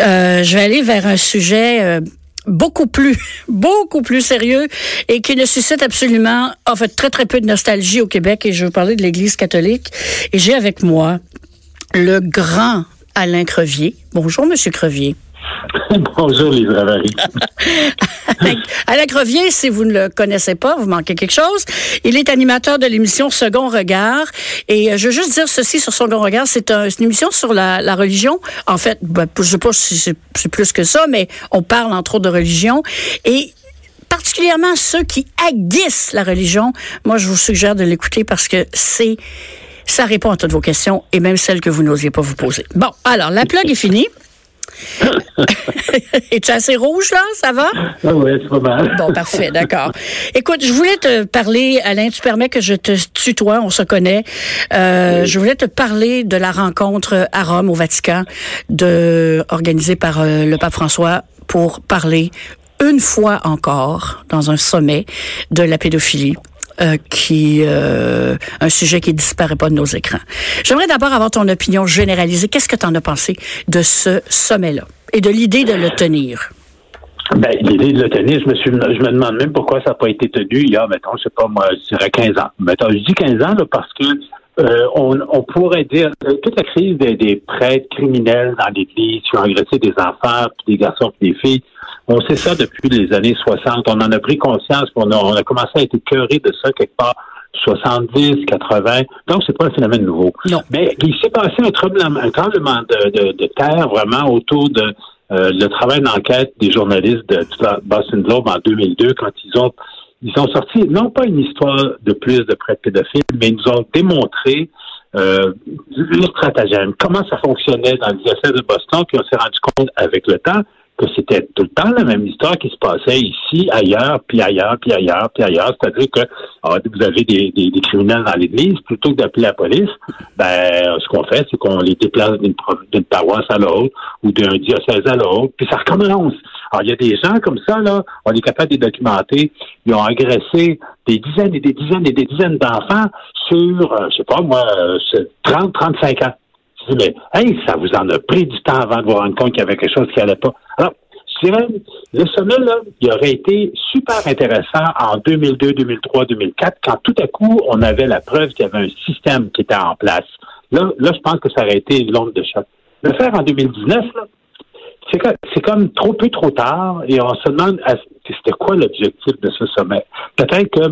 Euh, je vais aller vers un sujet euh, beaucoup plus, beaucoup plus sérieux et qui ne suscite absolument, en fait, très, très peu de nostalgie au Québec. Et je veux parler de l'Église catholique. Et j'ai avec moi le grand Alain Crevier. Bonjour, Monsieur Crevier. Bonjour, Lisa Marie. Alain Crevier, si vous ne le connaissez pas, vous manquez quelque chose. Il est animateur de l'émission Second Regard. Et euh, je veux juste dire ceci sur Second Regard. C'est une émission sur la, religion. En fait, ben, je ne sais pas si c'est plus que ça, mais on parle entre autres de religion. Et particulièrement ceux qui aguissent la religion, moi, je vous suggère de l'écouter parce que c'est ça répond à toutes vos questions et même celles que vous n'osiez pas vous poser. Bon, alors, la plug est finie. Es-tu assez rouge, là? Ça va? Ah oui, c'est pas mal. Bon, parfait, d'accord. Écoute, je voulais te parler, Alain, tu permets que je te tutoie, on se connaît. Euh, je voulais te parler de la rencontre à Rome, au Vatican, de, organisée par euh, le pape François pour parler une fois encore, dans un sommet, de la pédophilie. Euh, qui euh, un sujet qui disparaît pas de nos écrans. J'aimerais d'abord avoir ton opinion généralisée. Qu'est-ce que tu en as pensé de ce sommet-là et de l'idée de le tenir? Ben, l'idée de le tenir, je me suis, je me demande même pourquoi ça n'a pas été tenu il y a, mettons, je sais pas, moi, je dirais 15 ans. Mettons, je dis 15 ans, là, parce que euh, on, on, pourrait dire euh, toute la crise des, des prêtres criminels dans l'Église qui ont agressé des enfants, puis des garçons, puis des filles. On sait ça depuis les années 60. On en a pris conscience. On a, on a commencé à être écœuré de ça quelque part 70, 80. Donc, c'est pas un phénomène nouveau. Non. Mais il s'est passé un tremblement, un tremblement de, de, de, terre vraiment autour de euh, le travail d'enquête des journalistes de Boston Globe en 2002 quand ils ont ils ont sorti non pas une histoire de plus de prêtres pédophiles, mais ils nous ont démontré euh, le stratagème, comment ça fonctionnait dans les essais de Boston, puis on s'est rendu compte avec le temps que c'était tout le temps la même histoire qui se passait ici, ailleurs, puis ailleurs, puis ailleurs, puis ailleurs. C'est-à-dire que ah, vous avez des, des, des, criminels dans l'Église, plutôt que d'appeler la police, ben ce qu'on fait, c'est qu'on les déplace d'une paroisse à l'autre ou d'un diocèse à l'autre, puis ça recommence. Alors, il y a des gens comme ça, là, on est capable de les documenter. Ils ont agressé des dizaines et des dizaines et des dizaines d'enfants sur, euh, je sais pas moi, 30, euh, 35 ans. Je dis, mais, hey, ça vous en a pris du temps avant de vous rendre compte qu'il y avait quelque chose qui allait pas. Alors, je dirais, le sommet, là, il aurait été super intéressant en 2002, 2003, 2004, quand tout à coup, on avait la preuve qu'il y avait un système qui était en place. Là, là, je pense que ça aurait été l'onde de choc. Le faire en 2019, là, c'est comme trop peu trop tard et on se demande c'était quoi l'objectif de ce sommet? Peut-être que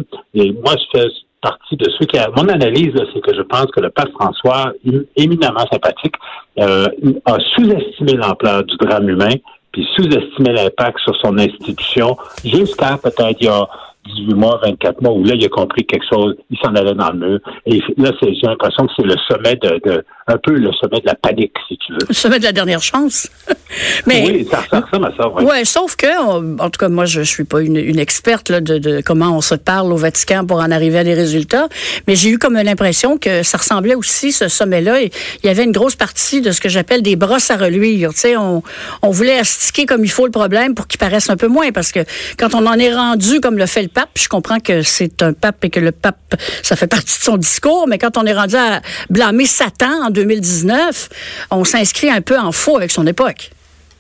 moi je fais partie de ceux qui mon analyse c'est que je pense que le pape François éminemment sympathique euh, a sous-estimé l'ampleur du drame humain puis sous-estimé l'impact sur son institution jusqu'à peut-être il y a 18 mois, 24 mois, où là, il a compris quelque chose, il s'en allait dans le mur. Et là, j'ai l'impression que c'est le sommet de, un peu le sommet de la panique, si tu veux. Le sommet de la dernière chance. Mais, oui, ça, ressemble à ça, oui. Ouais, sauf que, en tout cas, moi, je, suis pas une, une experte là, de, de, comment on se parle au Vatican pour en arriver à des résultats, mais j'ai eu comme l'impression que ça ressemblait aussi, ce sommet-là, il y avait une grosse partie de ce que j'appelle des brosses à reluire. Tu sais, on, on voulait astiquer comme il faut le problème pour qu'il paraisse un peu moins, parce que quand on en est rendu comme le fait le je comprends que c'est un pape et que le pape, ça fait partie de son discours, mais quand on est rendu à blâmer Satan en 2019, on s'inscrit un peu en faux avec son époque.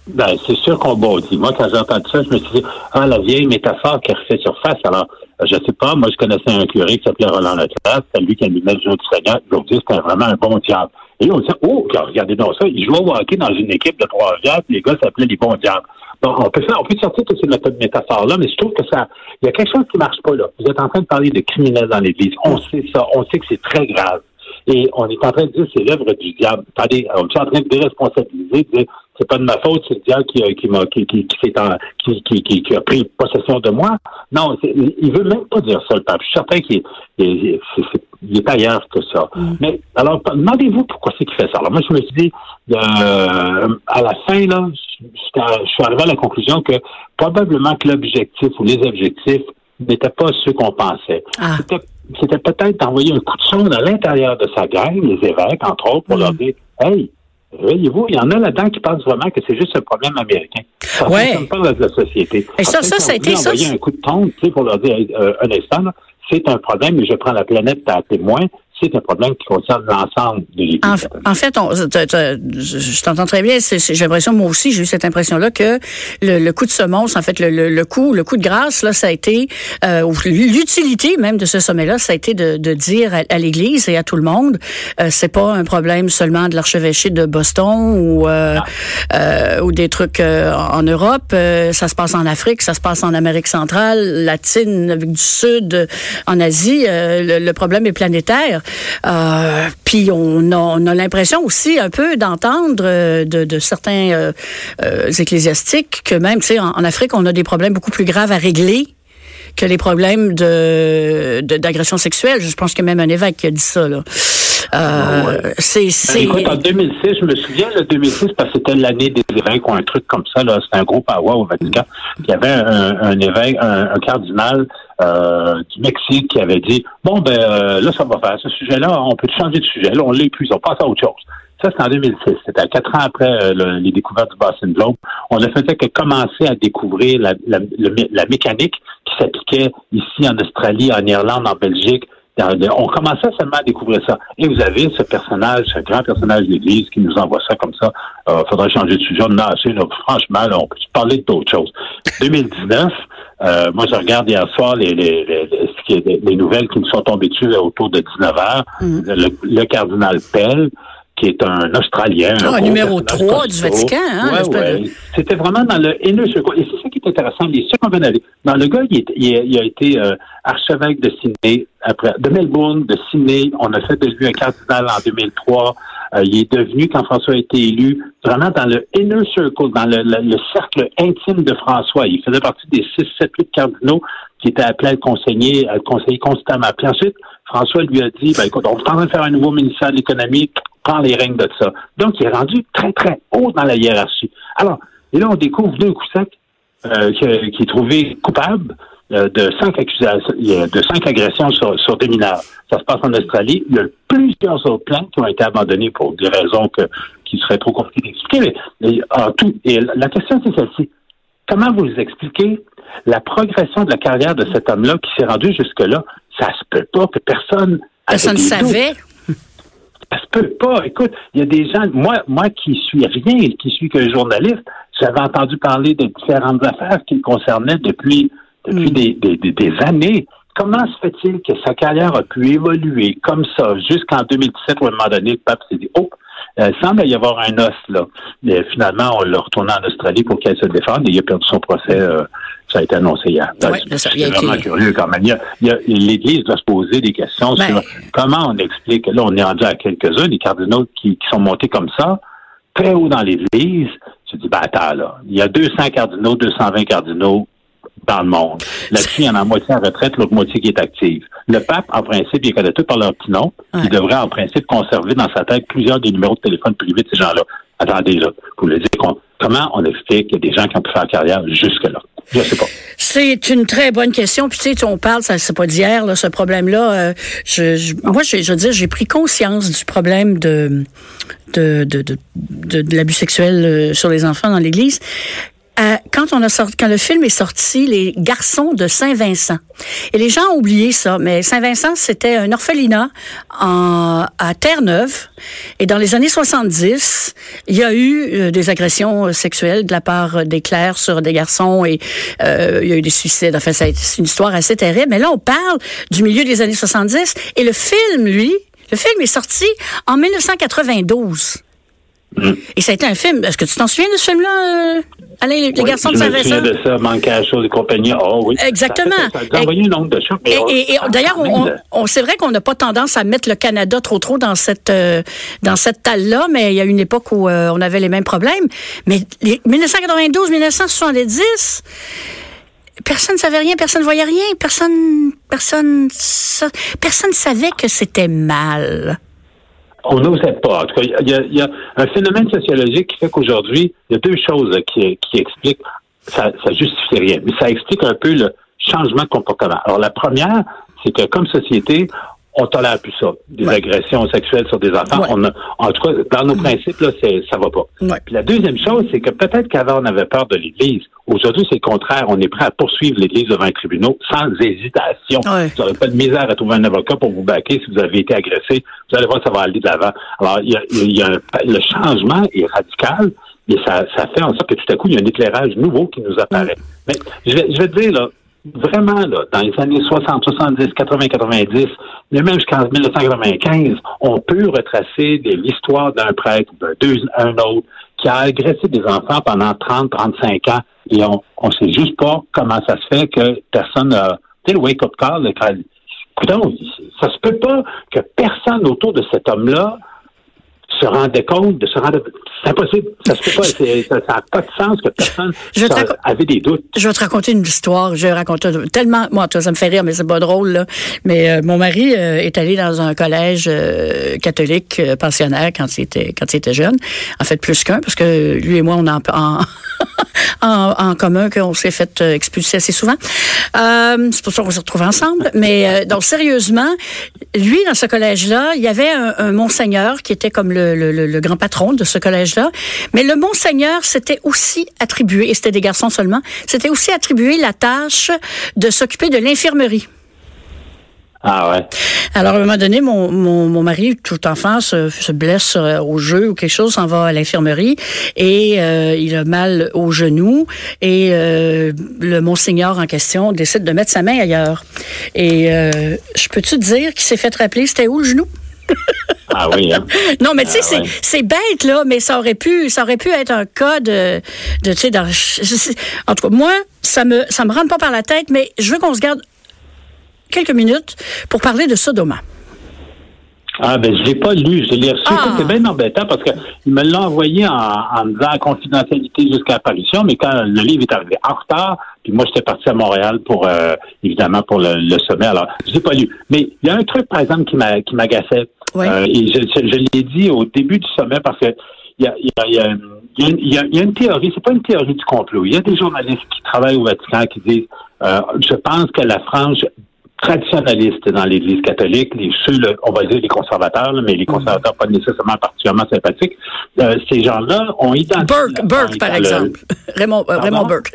Ben, c'est sûr qu'on bondit. Moi, quand j'ai entendu ça, je me suis dit, ah, la vieille métaphore qui refait surface. Alors, je sais pas, moi, je connaissais un curé qui s'appelait Roland Leclerc, c'est lui qui a mis le jeu du Seigneur. Aujourd'hui, c'était vraiment un bon diable. Et on dit, oh, regardez donc ça, il jouait au hockey dans une équipe de trois diables, les gars s'appelaient les bons diables on peut faire, on peut sortir de cette métaphore-là, mais je trouve que ça, il y a quelque chose qui marche pas là. Vous êtes en train de parler de criminels dans l'Église. On sait ça. On sait que c'est très grave. Et on est en train de dire c'est l'œuvre du diable. Attendez, on est en train de déresponsabiliser, de dire c'est pas de ma faute, c'est le diable qui, qui m'a qui, qui, qui, qui, qui, a pris possession de moi. Non, il veut même pas dire ça, le pape. Je suis certain qu'il est, il est ailleurs que ça. Mm. Mais alors, demandez-vous pourquoi c'est qu'il fait ça. Alors moi, je me suis dit, euh, à la fin, là, je suis arrivé à la conclusion que probablement que l'objectif ou les objectifs n'étaient pas ceux qu'on pensait. Ah. C'était peut-être d'envoyer un coup de sonde à l'intérieur de sa gang, les évêques, entre autres, pour leur mm. dire Hey, Voyez-vous, il y en a là-dedans qui pensent vraiment que c'est juste un problème américain. Ça ne pas de la société. Et ça, ça, ça a été ça. un coup de tonde, tu sais, pour leur dire, euh, un instant, c'est un problème, mais je prends la planète à témoin. C'est un problème qui concerne l'ensemble de l'Église. En, fait, on, je, t'entends très bien. J'ai l'impression, moi aussi, j'ai eu cette impression-là que le, coup de semonce, en fait, le, le, coup, le coup de grâce, là, ça a été euh, l'utilité même de ce sommet-là, ça a été de, de dire à, l'Église et à tout le monde, euh, c'est pas un problème seulement de l'archevêché de Boston ou euh, euh ou des trucs euh, en Europe. ça se passe en Afrique, ça se passe en Amérique centrale, latine, du Sud, en Asie. le problème est planétaire. Euh, puis on a, on a l'impression aussi un peu d'entendre euh, de, de, certains euh, euh, ecclésiastiques que même, tu sais, en, Afrique, on a des problèmes beaucoup plus graves à régler que les problèmes de d'agression sexuelle. Je pense qu'il y a même un évêque qui a dit ça. Là. Euh, c'est, ben, écoute, en 2006, je me souviens, le 2006, parce que c'était l'année des évêques ou un truc comme ça, là, c'était un gros power au Vatican. Il y avait un, un évêque, un, un cardinal euh, du Mexique qui avait dit Bon, ben euh, là, ça va faire. Ce sujet-là, on peut changer de sujet. Là, on l'épuise, on passe à autre chose. Ça, c'est en 2006. C'était quatre ans après euh, les découvertes du bassin Globe. On ne faisait que commencer à découvrir la mécanique qui s'appliquait ici en Australie, en Irlande, en Belgique, on commençait seulement à découvrir ça. Et vous avez ce personnage, ce grand personnage de l'Église qui nous envoie ça comme ça. Il euh, faudrait changer de sujet. Non, franchement, on peut parler d'autres choses. 2019, euh, moi, je regarde hier soir les, les, les, les, nouvelles qui nous sont tombées dessus autour de 19 heures. Mm. Le, cardinal Pell, qui est un Australien. Ah, numéro 3 du Vatican. Hein, ouais, C'était vraiment dans le haineux Et c'est ça qui est intéressant. Les secondes Dans le gars, il, il, a été euh, archevêque de Sydney, après, de Melbourne, de Sydney. On a fait de lui un cardinal en 2003. Euh, il est devenu, quand François a été élu, vraiment dans le inner circle, dans le, le, cercle intime de François. Il faisait partie des 6, 7, 8 cardinaux qui étaient appelés à le conseiller, à le conseiller constamment. Puis ensuite, François lui a dit, ben, écoute, on est en train de faire un nouveau ministère de l'économie, prends les règnes de ça. Donc, il est rendu très, très haut dans la hiérarchie. Alors, et là, on découvre deux coups secs euh, qui, est trouvé coupable euh, de cinq accusations, de cinq agressions sur, des mineurs. Ça se passe en Australie. Il y a plusieurs autres plaintes qui ont été abandonnées pour des raisons que, qui seraient trop compliquées d'expliquer. Mais, en tout, et la question, c'est celle-ci. Comment vous expliquez la progression de la carrière de cet homme-là qui s'est rendu jusque-là? Ça se peut pas que personne... Personne ne savait. Ça se peut pas. Écoute, il y a des gens, moi, moi qui suis rien, qui suis qu'un journaliste, j'avais entendu parler de différentes affaires qui le concernaient depuis, depuis mm. des, des, années. Comment se fait-il que sa carrière a pu évoluer comme ça jusqu'en 2017 où à un moment donné, le pape s'est dit, oh, euh, il semble y avoir un os là. Mais finalement, on l'a retourné en Australie pour qu'elle se défende et il a perdu son procès. Euh, ça a été annoncé hier. c'est vraiment curieux quand même. L'Église doit se poser des questions ben sur comment on explique. Là, on est rendu à quelques-uns, des cardinaux qui, qui sont montés comme ça, très haut dans l'Église. Je dis, ben attends, là, il y a 200 cardinaux, 220 cardinaux dans le monde. Là-dessus, il y en a moitié en retraite, l'autre moitié qui est active. Le pape, en principe, il connaît tout par leur petit nom. Il devrait, en principe, conserver dans sa tête plusieurs des numéros de téléphone privés de ces gens-là. Attendez, là, vous le dire, comment on explique qu'il y a des gens qui ont pu faire carrière jusque-là? Je sais pas. C'est une très bonne question. Puis tu sais, on parle, ça c'est pas d'hier, ce problème-là. Euh, je, moi, je, je veux dire, j'ai pris conscience du problème de de, de, de, de l'abus sexuel euh, sur les enfants dans l'Église euh, quand on a sorti, quand le film est sorti, les garçons de Saint-Vincent. Et les gens ont oublié ça, mais Saint-Vincent, c'était un orphelinat en, à Terre-Neuve. Et dans les années 70, il y a eu euh, des agressions sexuelles de la part des clercs sur des garçons et euh, il y a eu des suicides. Enfin, c'est une histoire assez terrible. Mais là, on parle du milieu des années 70 et le film, lui, le film est sorti en 1992. Et ça a été un film. Est-ce que tu t'en souviens de ce film-là, euh, Alain, les, garçons de Saint-Vincent? Je me souviens de ça, manque à chose et compagnie. Oh oui. Exactement. Ça, a envoyé une onde de choc. Et, et, d'ailleurs, on, on, c'est vrai qu'on n'a pas tendance à mettre le Canada trop trop dans cette euh, dans cette talle-là, mais il y a une époque où euh, on avait les mêmes problèmes. Mais 1992, 1970 personne ne savait rien, personne ne voyait rien, personne, personne, personne savait que c'était mal on n'osait pas. En tout cas, il y, a, un phénomène sociologique qui fait qu'aujourd'hui, il y a deux choses qui, qui expliquent, ça, ça justifie rien, mais ça explique un peu le changement de comportement. Alors, la première, c'est que comme société, on tolère plus ça. Des agressions sexuelles sur des enfants. On en tout cas, dans nos principes, là, ça va pas. Puis la deuxième chose, c'est que peut-être qu'avant, on avait peur de l'Église. Aujourd'hui, c'est le contraire. On est prêt à poursuivre l'Église devant un tribunal sans hésitation. Vous n'aurez pas de misère à trouver un avocat pour vous baquer si vous avez été agressé. Vous allez voir, ça va aller de l'avant. Alors, il y a, il y a le changement est radical. Et ça, ça fait en sorte que tout à coup, il y a un éclairage nouveau qui nous apparaît. Mais je vais, je vais te dire, là, vraiment, là, dans les années 60, 70, 80, 90, mais même jusqu'en 1995, on peut retracer l'histoire d'un prêtre, d'un autre, qui a agressé des enfants pendant 30, 35 ans, et on ne sait juste pas comment ça se fait que personne n'a, tu sais, le wake-up call, le, ça se peut pas que personne autour de cet homme-là se rendait compte, de se rendre. C'est impossible. Ça se n'a pas de sens que personne avait des doutes. Je vais te raconter une histoire. Je vais raconter tellement. Moi, toi, ça me fait rire, mais c'est pas drôle, là. Mais euh, mon mari euh, est allé dans un collège euh, catholique pensionnaire quand il était quand il était jeune. En fait, plus qu'un, parce que lui et moi, on en, en en, en commun qu'on s'est fait euh, expulser assez souvent. Euh, c'est pour ça qu'on s'est retrouvés ensemble. Mais euh, donc sérieusement, lui dans ce collège-là, il y avait un, monseigneur qui était comme le, le, le, grand patron de ce collège-là. Mais le monseigneur s'était aussi attribué, et c'était des garçons seulement, c'était aussi attribué la tâche de s'occuper de l'infirmerie. Ah ouais. Alors, à un moment donné, mon, mon, mon mari, tout enfant, se, se blesse euh, au jeu ou quelque chose, s'en va à l'infirmerie et euh, il a mal au genou et euh, le monseigneur en question décide de mettre sa main ailleurs. Et je peux-tu te dire qu'il s'est fait rappeler c'était où le genou? Ah oui. Hein? non, mais tu sais, ah c'est bête là, mais ça aurait pu, ça aurait pu être un cas de, de tu sais, en tout cas, moi, ça me, ça me rentre pas par la tête, mais je veux qu'on se garde quelques minutes pour parler de Sodoma. Ah, ben, je l'ai pas lu, je l'ai reçu. Ah. C'est bien embêtant parce qu'il me l'a envoyé en, en disant confidentialité jusqu'à l'apparition, mais quand le livre est arrivé en retard, puis moi, j'étais parti à Montréal pour, euh, évidemment, pour le, sommet. Alors, je l'ai pas lu. Mais il y a un truc, par exemple, qui m'a, qui m'agaçait. Euh, et je, je, l'ai dit au début du sommet parce que il y a, y, a, y, a, y, a, y a une théorie, c'est pas une théorie du complot. Il y a des journalistes qui travaillent au Vatican qui disent euh, je pense que la France traditionnalistes dans l'Église catholique, les ceux, on va dire les conservateurs, mais les conservateurs pas nécessairement particulièrement sympathiques, euh, ces gens-là ont identifié... Burke, Burke par exemple. Raymond, Raymond Burke.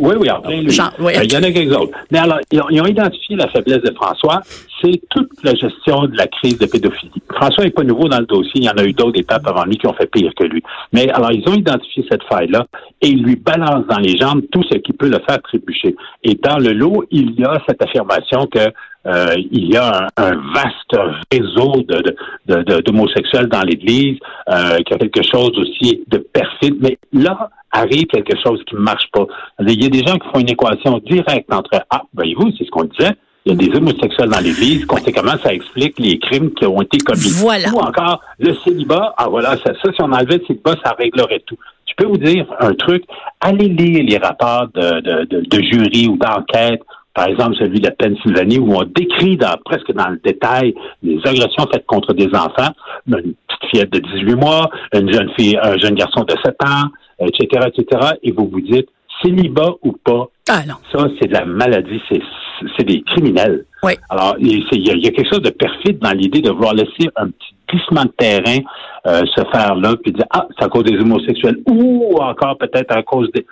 Oui, oui, en plein lui. Euh, il y en a quelques autres. Mais alors, ils ont, identifié la faiblesse de François, c'est toute la gestion de la crise de pédophilie. François n'est pas nouveau dans le dossier, il y en a eu d'autres étapes avant lui qui ont fait pire que lui. Mais alors, ils ont identifié cette faille-là et ils lui balancent dans les jambes tout ce qui peut le faire trébucher. Et dans le lot, il y a cette affirmation que euh, il y a un, vaste réseau de, d'homosexuels dans l'Église, euh, qui a quelque chose aussi de perfide. Mais là, arrive quelque chose qui ne marche pas. Il y a des gens qui font une équation directe entre Ah, voyez-vous, c'est ce qu'on disait. Il y a des homosexuels dans l'Église. Conséquemment, ça explique les crimes qui ont été commis. Voilà. Ou encore, le célibat. Ah, voilà, ça, ça si on enlevait le célibat, ça réglerait tout. Je peux vous dire un truc. Allez lire les rapports de, de, de, de jury ou d'enquête par exemple celui de la Pennsylvanie, où on décrit dans, presque dans le détail les agressions faites contre des enfants, une petite fillette de 18 mois, une jeune fille, un jeune garçon de 7 ans, etc., etc., et vous vous dites, célibat ou pas, ah, non. ça, c'est de la maladie, c'est des criminels. Oui. Alors, il y, a, il y, a quelque chose de perfide dans l'idée de vouloir laisser un petit glissement de terrain euh, se faire là, puis dire ah c'est à cause des homosexuels ou encore peut-être à cause des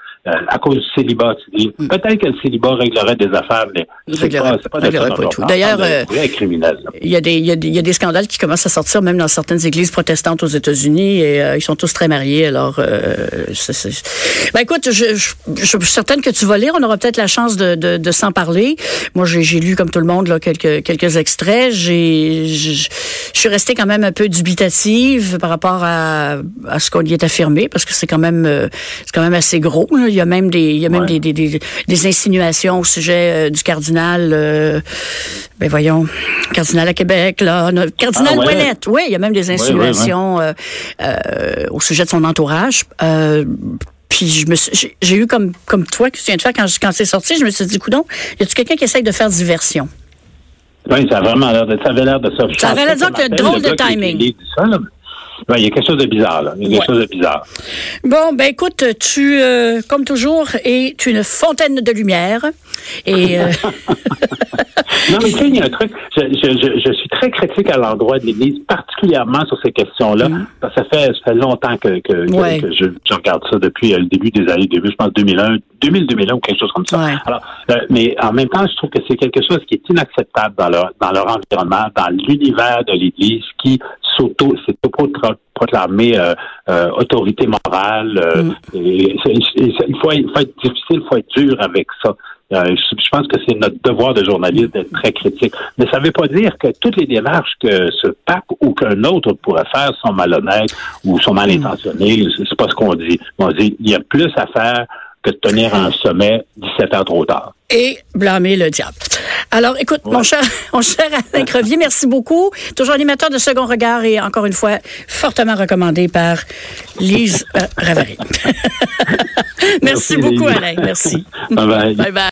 à cause du célibat. Mm. Peut-être que le célibat réglerait des affaires, mais c'est pas, pas, pas tout. D'ailleurs, euh, il y a des il y, a des, y a des scandales qui commencent à sortir même dans certaines églises protestantes aux États-Unis et euh, ils sont tous très mariés. Alors, ben écoute, je, je, je, suis certaine que tu vas lire. On aura peut-être la chance de, de, de s'en parler. Moi, j'ai lu comme tout le monde là quelques quelques extraits. J'ai je suis restée quand même un peu dubitative par rapport à, à ce qu'on y est affirmé, parce que c'est quand même euh, c'est quand même assez gros. Il y a même des il y a même des, des, des, insinuations au sujet euh, du cardinal. Euh, ben voyons, cardinal à Québec là, cardinal ah, Oui, il y a même des insinuations au sujet de son entourage. Puis je me j'ai eu comme comme toi que tu viens de faire quand quand c'est sorti, je me suis dit coudon, y a-tu quelqu'un qui essaye de faire diversion? Oui, ça a vraiment l'air de ça avait l'air de ça. Ça avait l'air de drôle de timing. Il y a quelque chose de bizarre, là. Il y a quelque chose de bizarre. Bon, ben écoute, tu, euh, comme toujours, es une fontaine de lumière. Et. Euh, non, mais tu sais, il y a un truc. Je, je, je, suis très critique à l'endroit de l'Église, particulièrement sur ces questions-là. Mm. Ça fait, ça fait longtemps que, que, que, je, je, regarde ça depuis le début des années, début, je pense 2001, 2000-2001 ou quelque chose comme ça. Alors, mais en même temps, je trouve que c'est quelque chose qui est inacceptable dans leur, dans leur environnement, dans l'univers de l'Église qui s'auto, s'est proclamé euh, euh, autorité morale. Euh, mm. il, faut, il faut être difficile, il faut être dur avec ça. Euh, je pense que c'est notre devoir de journaliste d'être très critique. Mais ça ne veut pas dire que toutes les démarches que ce pape ou qu'un autre pourrait faire sont malhonnêtes ou sont mal intentionnées. C'est pas ce qu'on dit. On dit il y a plus à faire que de tenir un sommet 17 ans trop tard. Et blâmer le diable. Alors, écoute, mon cher, mon cher Alain Crevier, merci beaucoup. Toujours animateur de Second Regard et encore une fois, fortement recommandé par Lise euh, Ravary. merci, beaucoup, Alain. Merci. bye. bye, bye.